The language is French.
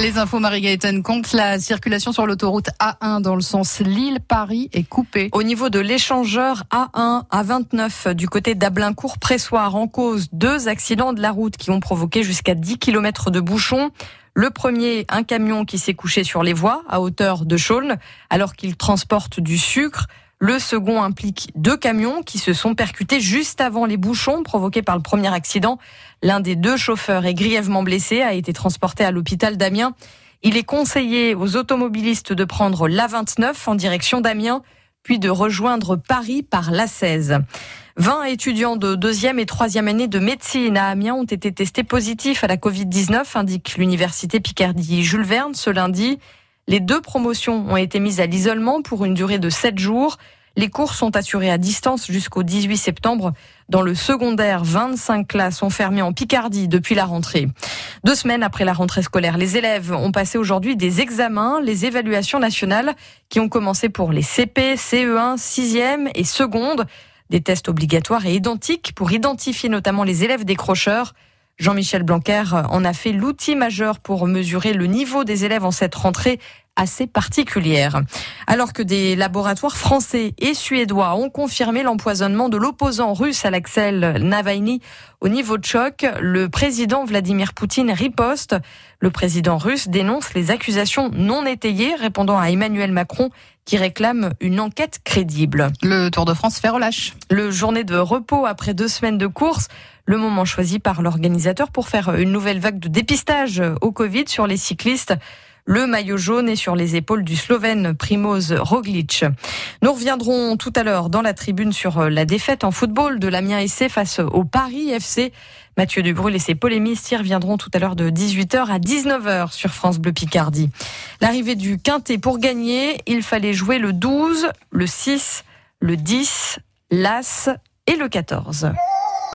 Les infos Marie-Gaëtan compte la circulation sur l'autoroute A1 dans le sens Lille-Paris est coupée. Au niveau de l'échangeur A1 à 29 du côté d'Ablincourt-Pressoir en cause deux accidents de la route qui ont provoqué jusqu'à 10 km de bouchons. Le premier, un camion qui s'est couché sur les voies à hauteur de Chaulnes alors qu'il transporte du sucre. Le second implique deux camions qui se sont percutés juste avant les bouchons provoqués par le premier accident. L'un des deux chauffeurs est grièvement blessé, a été transporté à l'hôpital d'Amiens. Il est conseillé aux automobilistes de prendre l'A29 en direction d'Amiens, puis de rejoindre Paris par l'A16. 20 étudiants de deuxième et troisième année de médecine à Amiens ont été testés positifs à la Covid-19, indique l'université Picardie Jules Verne ce lundi. Les deux promotions ont été mises à l'isolement pour une durée de 7 jours. Les cours sont assurés à distance jusqu'au 18 septembre. Dans le secondaire, 25 classes sont fermées en Picardie depuis la rentrée. Deux semaines après la rentrée scolaire, les élèves ont passé aujourd'hui des examens, les évaluations nationales qui ont commencé pour les CP, CE1, 6e et seconde. Des tests obligatoires et identiques pour identifier notamment les élèves décrocheurs. Jean-Michel Blanquer en a fait l'outil majeur pour mesurer le niveau des élèves en cette rentrée assez particulière. Alors que des laboratoires français et suédois ont confirmé l'empoisonnement de l'opposant russe Alexei Navalny au niveau de choc, le président Vladimir Poutine riposte. Le président russe dénonce les accusations non étayées, répondant à Emmanuel Macron qui réclame une enquête crédible. Le Tour de France fait relâche. Le journée de repos après deux semaines de course, le moment choisi par l'organisateur pour faire une nouvelle vague de dépistage au Covid sur les cyclistes. Le maillot jaune est sur les épaules du Slovène Primoz Roglic. Nous reviendrons tout à l'heure dans la tribune sur la défaite en football de l'Amiens SC face au Paris FC. Mathieu Dubrul et ses polémistes y reviendront tout à l'heure de 18h à 19h sur France Bleu Picardie. L'arrivée du Quintet pour gagner, il fallait jouer le 12, le 6, le 10, l'As et le 14.